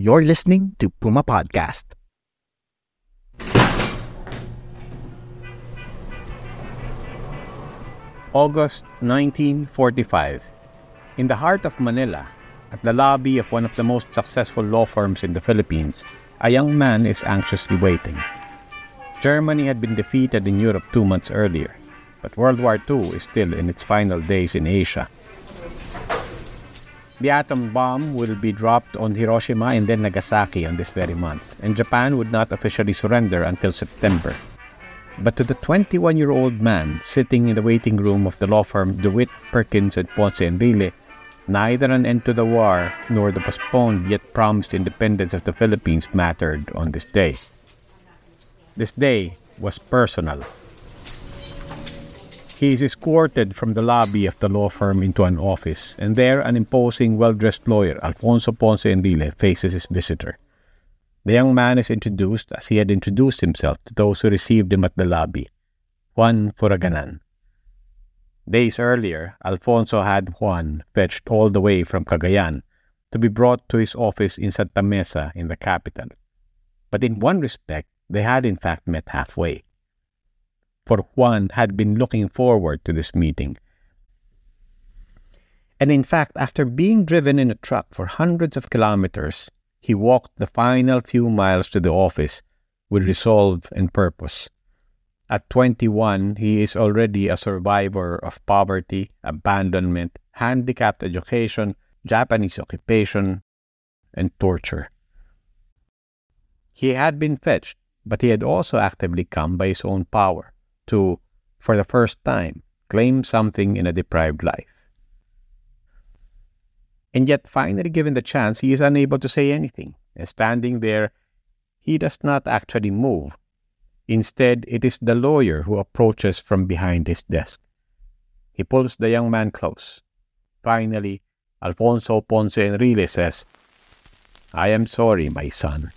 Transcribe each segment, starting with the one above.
You're listening to Puma Podcast. August 1945. In the heart of Manila, at the lobby of one of the most successful law firms in the Philippines, a young man is anxiously waiting. Germany had been defeated in Europe two months earlier, but World War II is still in its final days in Asia. The atom bomb will be dropped on Hiroshima and then Nagasaki on this very month, and Japan would not officially surrender until September. But to the 21 year old man sitting in the waiting room of the law firm DeWitt, Perkins, and Ponce Enrile, neither an end to the war nor the postponed yet promised independence of the Philippines mattered on this day. This day was personal. He is escorted from the lobby of the law firm into an office, and there an imposing, well dressed lawyer, Alfonso Ponce Enrile, faces his visitor. The young man is introduced as he had introduced himself to those who received him at the lobby Juan Furaganan. Days earlier, Alfonso had Juan fetched all the way from Cagayan to be brought to his office in Santa Mesa in the capital. But in one respect, they had in fact met halfway. For Juan had been looking forward to this meeting. And in fact, after being driven in a truck for hundreds of kilometers, he walked the final few miles to the office with resolve and purpose. At 21, he is already a survivor of poverty, abandonment, handicapped education, Japanese occupation, and torture. He had been fetched, but he had also actively come by his own power to, for the first time, claim something in a deprived life. And yet, finally given the chance, he is unable to say anything. And standing there, he does not actually move. Instead, it is the lawyer who approaches from behind his desk. He pulls the young man close. Finally, Alfonso Ponce Enrile says, I am sorry, my son.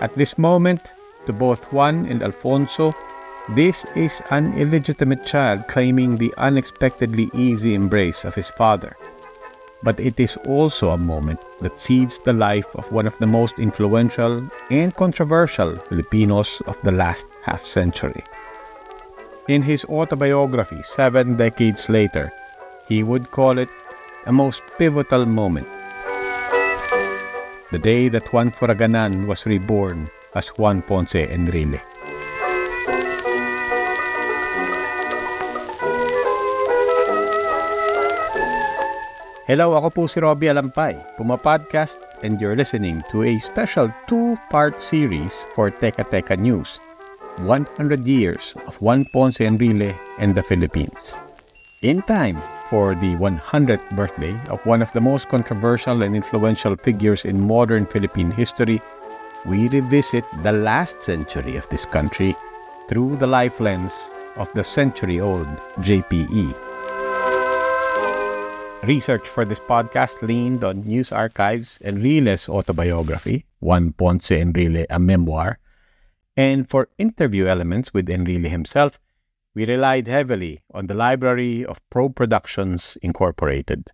At this moment, to both Juan and Alfonso, this is an illegitimate child claiming the unexpectedly easy embrace of his father. But it is also a moment that seeds the life of one of the most influential and controversial Filipinos of the last half century. In his autobiography, seven decades later, he would call it a most pivotal moment. The day that Juan Furaganan was reborn as Juan Ponce Enrile. Hello, ako po si Robbie Alampay, Puma Podcast, and you're listening to a special two-part series for Teka Teka News, 100 Years of Juan Ponce Enrile and the Philippines. In time for the 100th birthday of one of the most controversial and influential figures in modern Philippine history, we revisit the last century of this country through the life lens of the century-old JPE. Research for this podcast leaned on news archives and Enrile's autobiography, Juan Ponce Enrile, a memoir, and for interview elements with Enrile himself, we relied heavily on the library of Probe Productions Incorporated.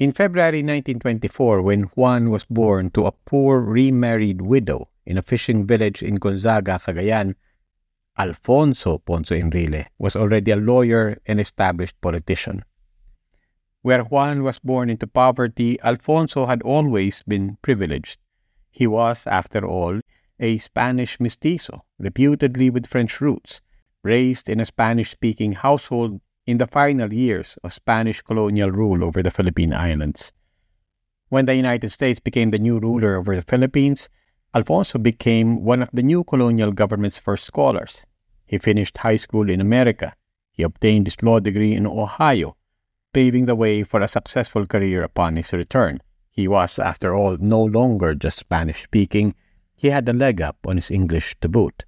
In February 1924, when Juan was born to a poor remarried widow in a fishing village in Gonzaga, Cagayan, Alfonso Ponce Enrile was already a lawyer and established politician. Where Juan was born into poverty, Alfonso had always been privileged. He was, after all, a Spanish mestizo, reputedly with French roots, raised in a Spanish speaking household in the final years of Spanish colonial rule over the Philippine Islands. When the United States became the new ruler over the Philippines, Alfonso became one of the new colonial government's first scholars. He finished high school in America. He obtained his law degree in Ohio, paving the way for a successful career upon his return. He was, after all, no longer just Spanish speaking, he had a leg up on his English to boot.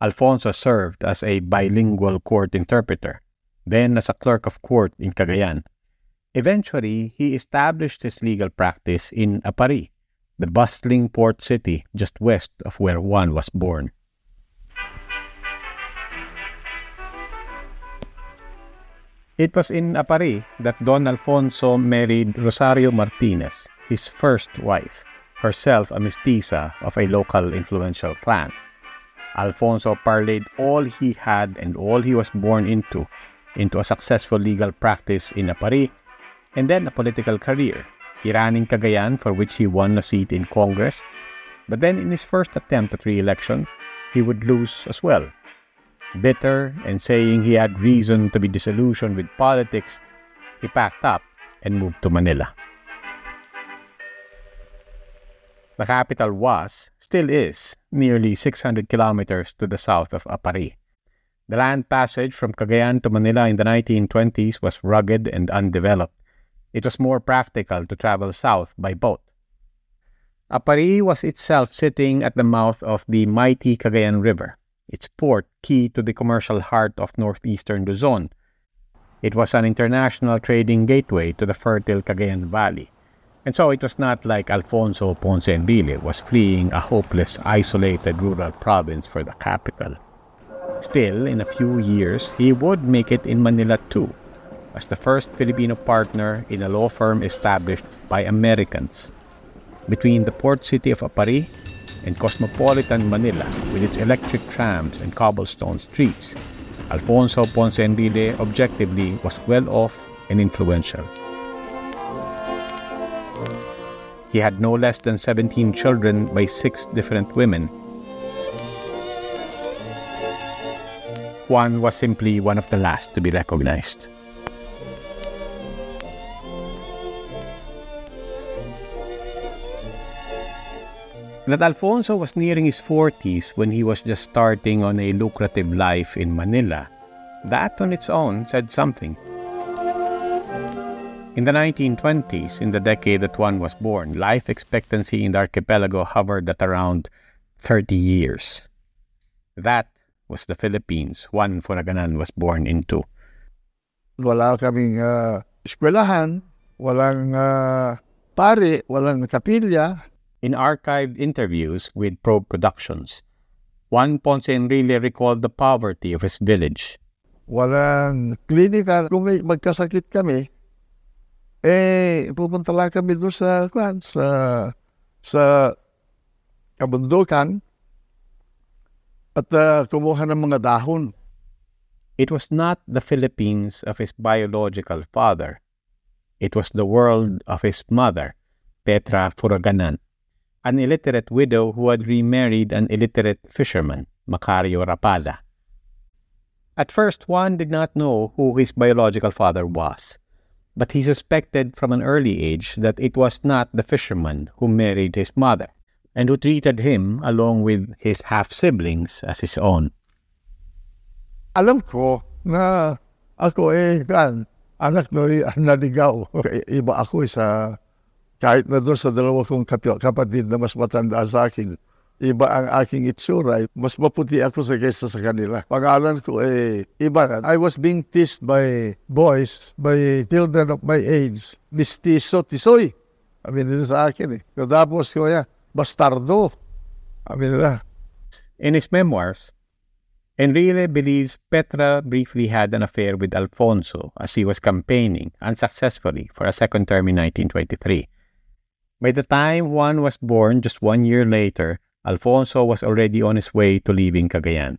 Alfonso served as a bilingual court interpreter, then as a clerk of court in Cagayan. Eventually, he established his legal practice in Aparri, the bustling port city just west of where Juan was born. It was in Aparri that Don Alfonso married Rosario Martinez, his first wife, herself a mestiza of a local influential clan. Alfonso parlayed all he had and all he was born into into a successful legal practice in Aparri and then a political career. He ran in Cagayan for which he won a seat in Congress, but then in his first attempt at re-election, he would lose as well. Bitter and saying he had reason to be disillusioned with politics, he packed up and moved to Manila. The capital was, still is, nearly 600 kilometers to the south of Aparri. The land passage from Cagayan to Manila in the 1920s was rugged and undeveloped. It was more practical to travel south by boat. Aparri was itself sitting at the mouth of the mighty Cagayan River, its port key to the commercial heart of northeastern Luzon. It was an international trading gateway to the fertile Cagayan Valley. And so it was not like Alfonso Ponce Enrile was fleeing a hopeless, isolated rural province for the capital. Still, in a few years, he would make it in Manila too, as the first Filipino partner in a law firm established by Americans. Between the port city of Aparri and cosmopolitan Manila, with its electric trams and cobblestone streets, Alfonso Ponce Enrile objectively was well off and influential. He had no less than 17 children by six different women. Juan was simply one of the last to be recognized. That Alfonso was nearing his 40s when he was just starting on a lucrative life in Manila, that on its own said something. In the 1920s, in the decade that Juan was born, life expectancy in the archipelago hovered at around 30 years. That was the Philippines Juan Furaganan was born into. Wala kaming uh, eskwelahan, walang uh, pare, walang kapilya. In archived interviews with Probe Productions, Juan Ponce Enrile recalled the poverty of his village. Walang klinika. Kung magkasakit kami, It was not the Philippines of his biological father. It was the world of his mother, Petra Furaganan, an illiterate widow who had remarried an illiterate fisherman, Macario Rapada. At first, Juan did not know who his biological father was but he suspected from an early age that it was not the fisherman who married his mother, and who treated him, along with his half-siblings, as his own. Alam ko na ako eh, kan, anak no naligaw. Iba ako eh, sa, kahit na doon sa dalawa kong kapatid na mas matanda sa akin, iba ang aking itsura. Mas maputi ako sa kaysa sa kanila. Pangalan ko eh, iba. I was being teased by boys, by children of my age. Mistiso, tisoy. Sabi nila sa akin eh. Tapos ko ya, bastardo. Sabi nila. In his memoirs, Enrile believes Petra briefly had an affair with Alfonso as he was campaigning unsuccessfully for a second term in 1923. By the time Juan was born just one year later, Alfonso was already on his way to leaving Cagayan.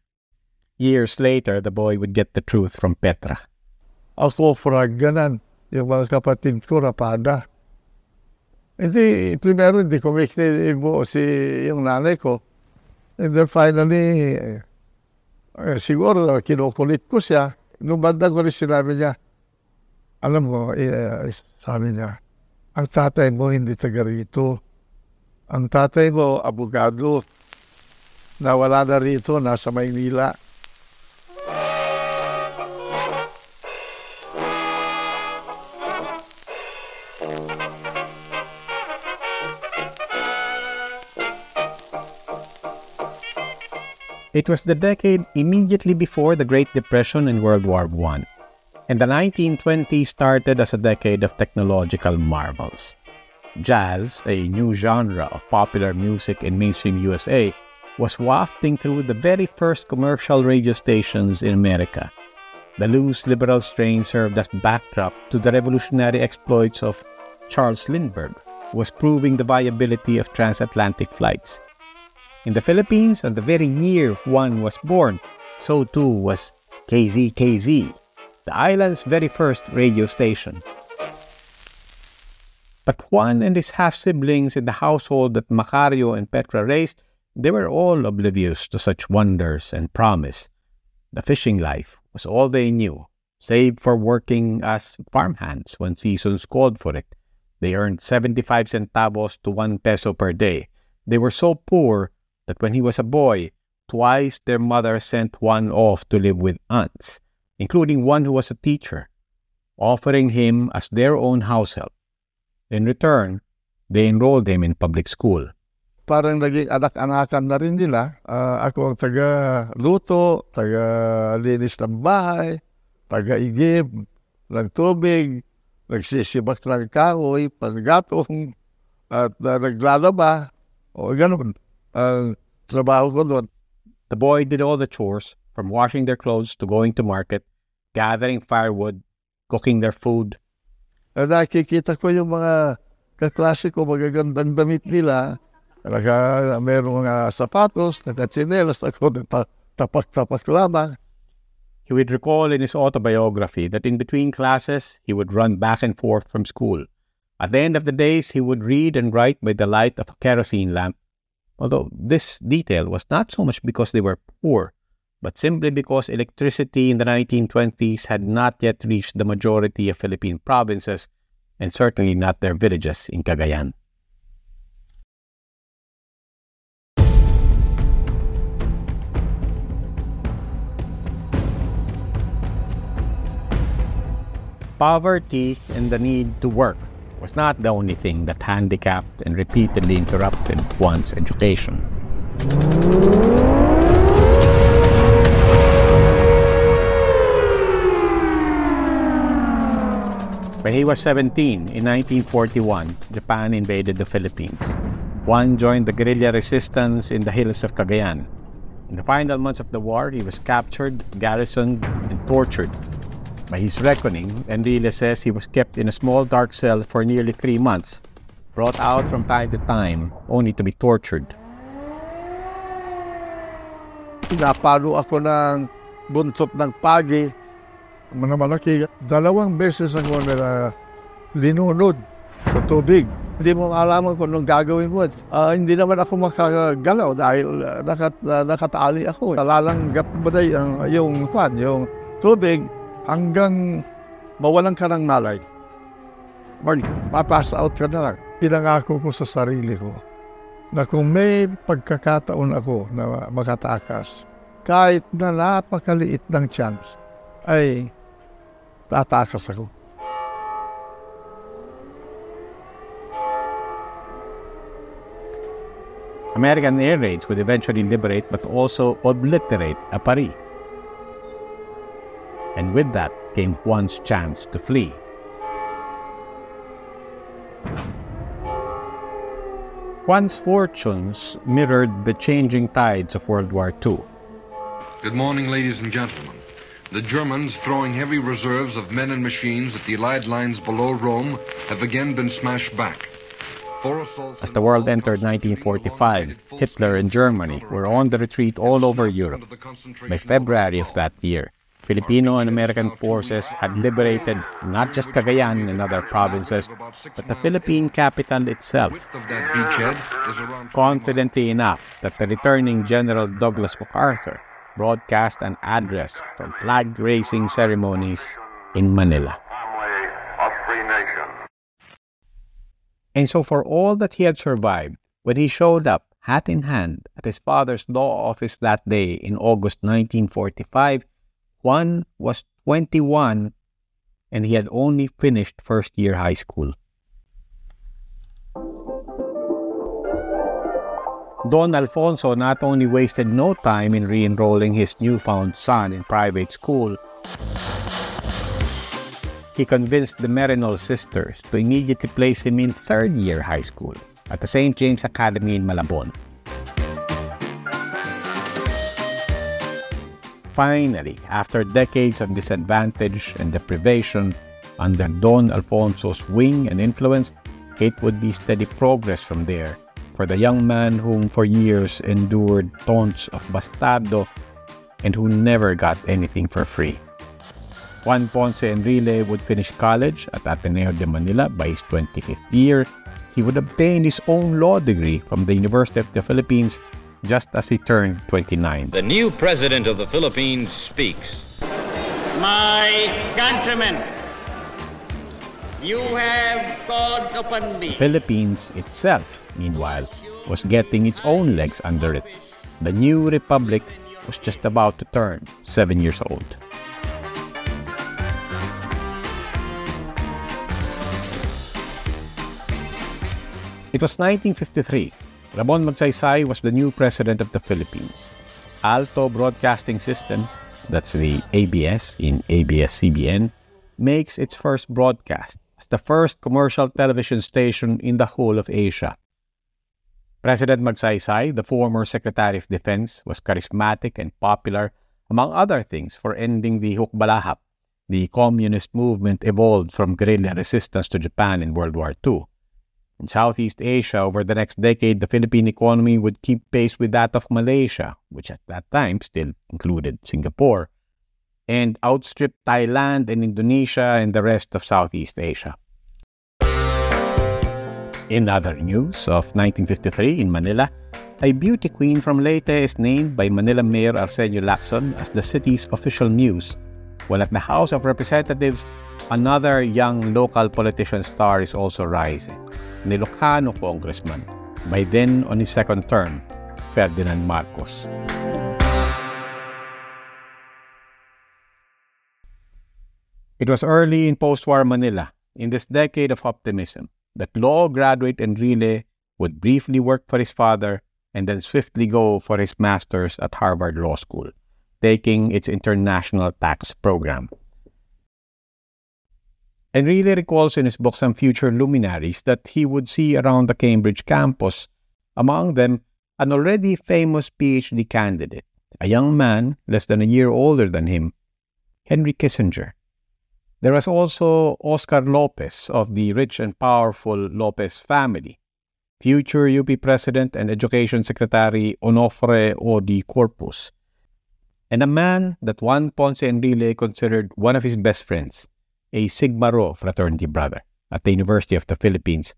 Years later, the boy would get the truth from Petra. Ako, fraganan. Yung mga kapatid ko, rapada. Hindi, primero hindi ko mo si yung nanay ko. And then finally, eh, siguro kinukulit ko siya. Nung banda ko rin sinabi niya, alam mo, eh, sabi niya, ang tatay mo hindi taga rito Ang tatay mo, abogado, nawala na rito, nasa Maynila. It was the decade immediately before the Great Depression and World War I, and the 1920s started as a decade of technological marvels. Jazz, a new genre of popular music in mainstream USA, was wafting through the very first commercial radio stations in America. The loose liberal strain served as backdrop to the revolutionary exploits of Charles Lindbergh, who was proving the viability of transatlantic flights. In the Philippines, on the very year Juan was born, so too was KZKZ, the island's very first radio station. But Juan and his half siblings in the household that Macario and Petra raised, they were all oblivious to such wonders and promise. The fishing life was all they knew, save for working as farmhands when seasons called for it. They earned 75 centavos to 1 peso per day. They were so poor that when he was a boy, twice their mother sent one off to live with aunts, including Juan who was a teacher, offering him as their own house help. In return, they enrolled him in public school. Parang naging anak-anakan na rin nila. Ah, ako ang taga-luto, taga-linis ng bahay, taga-igib ng tubig, nagsisibak ng kahoy, panggatong, at uh, naglalaba. O ganun. Ang trabaho ko doon. The boy did all the chores, from washing their clothes to going to market, gathering firewood, cooking their food. Nakikita ko yung mga magagandang damit nila. Naka, merong mga sapatos, nakatsinelas ako, tapak-tapak lamang. He would recall in his autobiography that in between classes, he would run back and forth from school. At the end of the days, he would read and write by the light of a kerosene lamp. Although this detail was not so much because they were poor, but simply because electricity in the 1920s had not yet reached the majority of Philippine provinces, and certainly not their villages in Cagayan. Poverty and the need to work was not the only thing that handicapped and repeatedly interrupted Juan's education. When he was 17, in 1941, Japan invaded the Philippines. Juan joined the guerrilla resistance in the hills of Cagayan. In the final months of the war, he was captured, garrisoned, and tortured. By his reckoning, Enrile says he was kept in a small dark cell for nearly three months, brought out from time to time only to be tortured. Pinapalo ako ng buntot ng pagi. Mga malaki. Dalawang beses ako na linunod sa tubig. Hindi mo malaman kung anong gagawin mo. Ah, hindi naman ako makagalaw dahil uh, nakat, uh, nakatali ako. Talalanggap mo na yung, yung, kwan, yung tubig hanggang mawalan ka ng malay. Mag, mapass out ka na lang. Pinangako ko sa sarili ko na kung may pagkakataon ako na makatakas, kahit na napakaliit ng chance, ay tatakas ako. American air raids would eventually liberate but also obliterate Aparri. And with that came Juan's chance to flee. Juan's fortunes mirrored the changing tides of World War II. Good morning, ladies and gentlemen. The Germans, throwing heavy reserves of men and machines at the Allied lines below Rome, have again been smashed back. As the world entered 1945, Hitler and Germany were on the retreat all over Europe. By February of that year, Filipino and American forces had liberated not just Cagayan and other provinces, but the Philippine capital itself, width of that beachhead is around confidently enough that the returning General Douglas MacArthur broadcast an address from flag raising ceremonies in Manila. And so, for all that he had survived, When he showed up, hat in hand, at his father's law office that day in August 1945, Juan was 21 and he had only finished first year high school. Don Alfonso not only wasted no time in re enrolling his newfound son in private school, he convinced the Merinol sisters to immediately place him in third year high school at the St. James Academy in Malabon. Finally, after decades of disadvantage and deprivation, under Don Alfonso's wing and influence, it would be steady progress from there for the young man whom for years endured taunts of bastardo and who never got anything for free. Juan Ponce Enrile would finish college at Ateneo de Manila by his 25th year. He would obtain his own law degree from the University of the Philippines just as he turned 29. The new president of the Philippines speaks. My countrymen, you have called upon me. The Philippines itself, meanwhile, was getting its own legs under it. The new republic was just about to turn seven years old. It was 1953. Ramon Magsaysay was the new president of the Philippines. Alto Broadcasting System, that's the ABS in ABS-CBN, makes its first broadcast as the first commercial television station in the whole of Asia. President Magsaysay, the former Secretary of Defense, was charismatic and popular, among other things, for ending the Hukbalahap, the communist movement evolved from guerrilla resistance to Japan in World War II. In Southeast Asia, over the next decade, the Philippine economy would keep pace with that of Malaysia, which at that time still included Singapore, and outstrip Thailand and Indonesia and the rest of Southeast Asia. In other news of 1953 in Manila, a beauty queen from Leyte is named by Manila Mayor Arsenio Lacson as the city's official muse, while at the House of Representatives, another young local politician star is also rising, an Ilocano congressman, by then on his second term, Ferdinand Marcos. It was early in post-war Manila, in this decade of optimism, that law graduate Enrile would briefly work for his father and then swiftly go for his master's at Harvard Law School, taking its international tax program. Enrile recalls in his book some future luminaries that he would see around the Cambridge campus, among them an already famous PhD candidate, a young man less than a year older than him, Henry Kissinger. There was also Oscar Lopez of the rich and powerful Lopez family, future UP President and Education Secretary Onofre Odi Corpuz, and a man that Juan Ponce Enrile considered one of his best friends, a Sigma Rho fraternity brother at the University of the Philippines,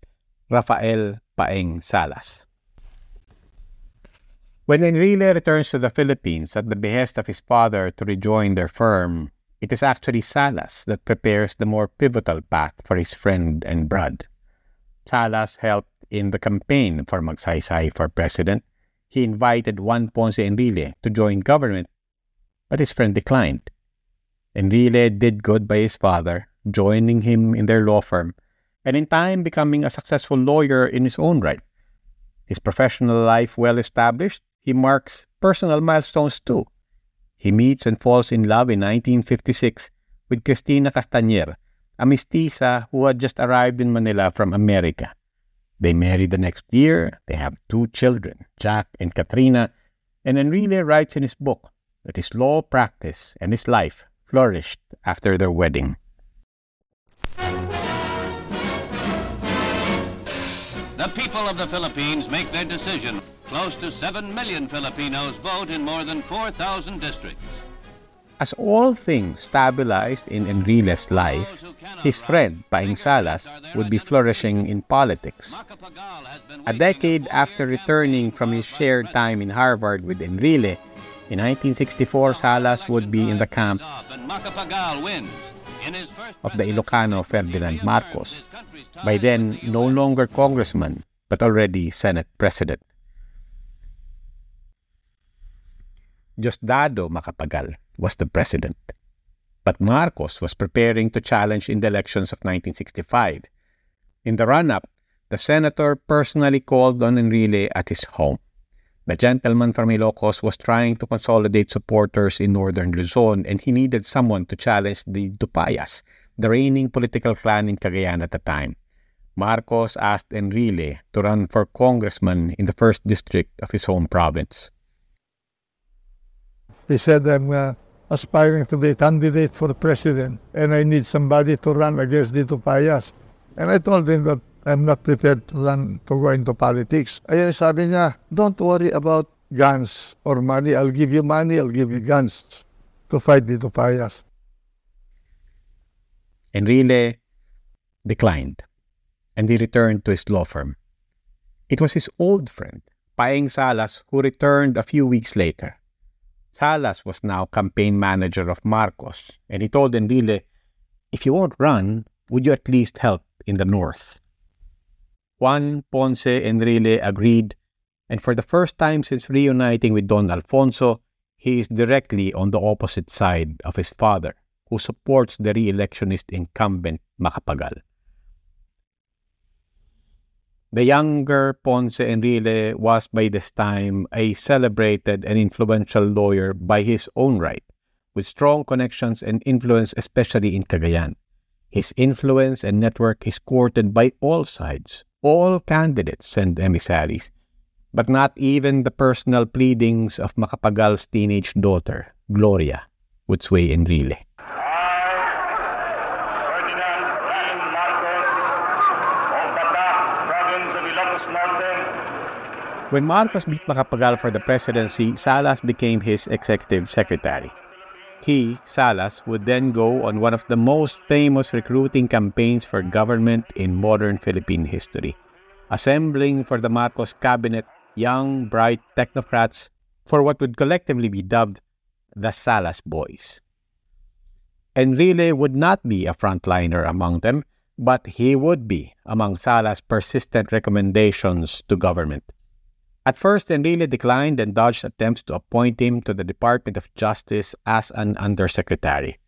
Rafael Paeng Salas. When Enrile returns to the Philippines at the behest of his father to rejoin their firm, it is actually Salas that prepares the more pivotal path for his friend and brad. Salas helped in the campaign for Magsaysay for president. He invited Juan Ponce Enrile to join government, but his friend declined. Enrile did good by his father, joining him in their law firm, and in time becoming a successful lawyer in his own right. His professional life well established, he marks personal milestones too. He meets and falls in love in 1956 with Cristina Castañer, a mestiza who had just arrived in Manila from America. They marry the next year. They have two children, Jack and Katrina, and Enrile writes in his book that his law practice and his life flourished after their wedding. The people of the Philippines make their decision. Close to 7 million Filipinos vote in more than 4,000 districts. As all things stabilized in Enrile's life, his friend Paeng Salas would be flourishing in politics. A decade after returning from his shared time in Harvard with Enrile, in 1964 Salas would be in the camp of the Ilocano Ferdinand Marcos, by then no longer congressman, but already Senate President. Diosdado Macapagal was the president, but Marcos was preparing to challenge in the elections of 1965. In the run-up, the senator personally called on Enrile at his home. The gentleman from Ilocos was trying to consolidate supporters in northern Luzon and he needed someone to challenge the Dupayas, the reigning political clan in Cagayan at the time. Marcos asked Enrile to run for congressman in the first district of his home province. He said, I'm uh, aspiring to be a candidate for president and I need somebody to run against the Dupayas. And I told him that I'm not prepared to run to go into politics. Ayun sabi niya, don't worry about guns or money. I'll give you money, I'll give you guns to fight the Dupayas. Enrile declined and he returned to his law firm. It was his old friend, Paeng Salas, who returned a few weeks later. Salas was now campaign manager of Marcos, and he told Enrile, If you won't run, would you at least help in the north? Juan Ponce Enrile agreed, and for the first time since reuniting with Don Alfonso, he is directly on the opposite side of his father, who supports the re-electionist incumbent Macapagal. The younger Ponce Enrile was by this time a celebrated and influential lawyer by his own right, with strong connections and influence especially in Cagayan. His influence and network is courted by all sides. All candidates send emissaries, but not even the personal pleadings of Macapagal's teenage daughter, Gloria, would sway Enrile. When Marcos beat Macapagal for the presidency, Salas became his executive secretary. He, Salas, would then go on one of the most famous recruiting campaigns for government in modern Philippine history, assembling for the Marcos cabinet young, bright technocrats for what would collectively be dubbed the Salas Boys. Enrile would not be a frontliner among them, but he would be among Salas' persistent recommendations to government. At first, Enrile declined and dodged attempts to appoint him to the Department of Justice as an undersecretary.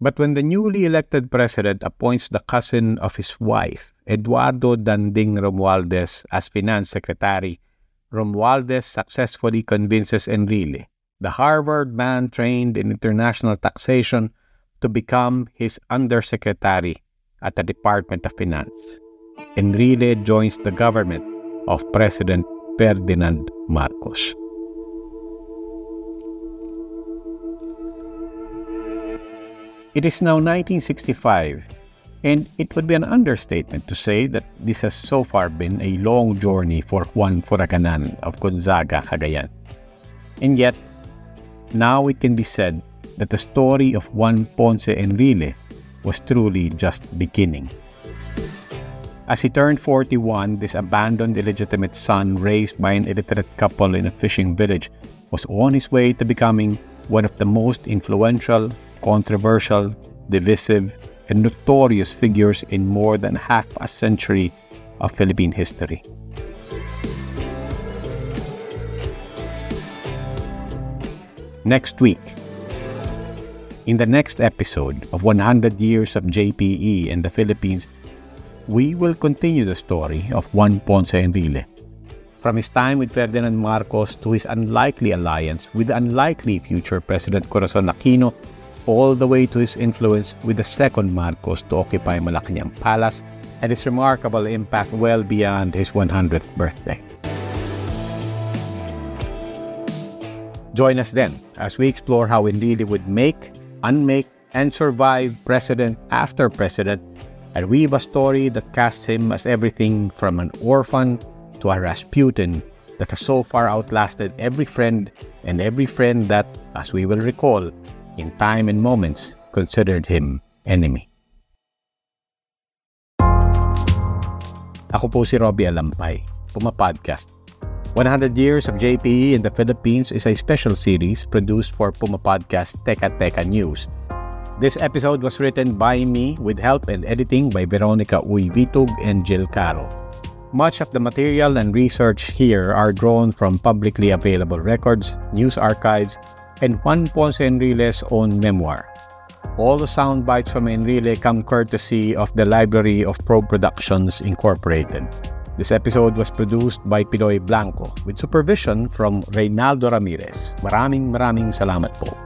But when the newly elected president appoints the cousin of his wife, Eduardo Danding Romualdez, as finance secretary, Romualdez successfully convinces Enrile, the Harvard man trained in international taxation, to become his undersecretary at the Department of Finance. Enrile joins the government of President Ferdinand Marcos. It is now 1965, and it would be an understatement to say that this has so far been a long journey for Juan Furaganan of Gonzaga, Cagayan. And yet, now it can be said that the story of Juan Ponce Enrile was truly just beginning. As he turned 41, this abandoned illegitimate son, raised by an illiterate couple in a fishing village, was on his way to becoming one of the most influential, controversial, divisive, and notorious figures in more than half a century of Philippine history. Next week, in the next episode of 100 Years of JPE in the Philippines, we will continue the story of Juan Ponce Enrile. From his time with Ferdinand Marcos to his unlikely alliance with the unlikely future President Corazon Aquino, all the way to his influence with the second Marcos to occupy Malacanang Palace and his remarkable impact well beyond his 100th birthday. Join us then as we explore how Enrile would make, unmake, and survive president after president and weave a story that casts him as everything from an orphan to a Rasputin that has so far outlasted every friend and every friend that, as we will recall, in time and moments considered him enemy. Ako po si Robbie Alampay, Puma Podcast. 100 Years of JPE in the Philippines is a special series produced for Puma Podcast Teka Teka News This episode was written by me with help and editing by Veronica Uy Vitug and Jill Carroll. Much of the material and research here are drawn from publicly available records, news archives, and Juan Ponce Enrile's own memoir. All the sound bites from Enrile come courtesy of the Library of Probe Productions Incorporated. This episode was produced by Pinoy Blanco with supervision from Reynaldo Ramirez. Maraming maraming salamat po.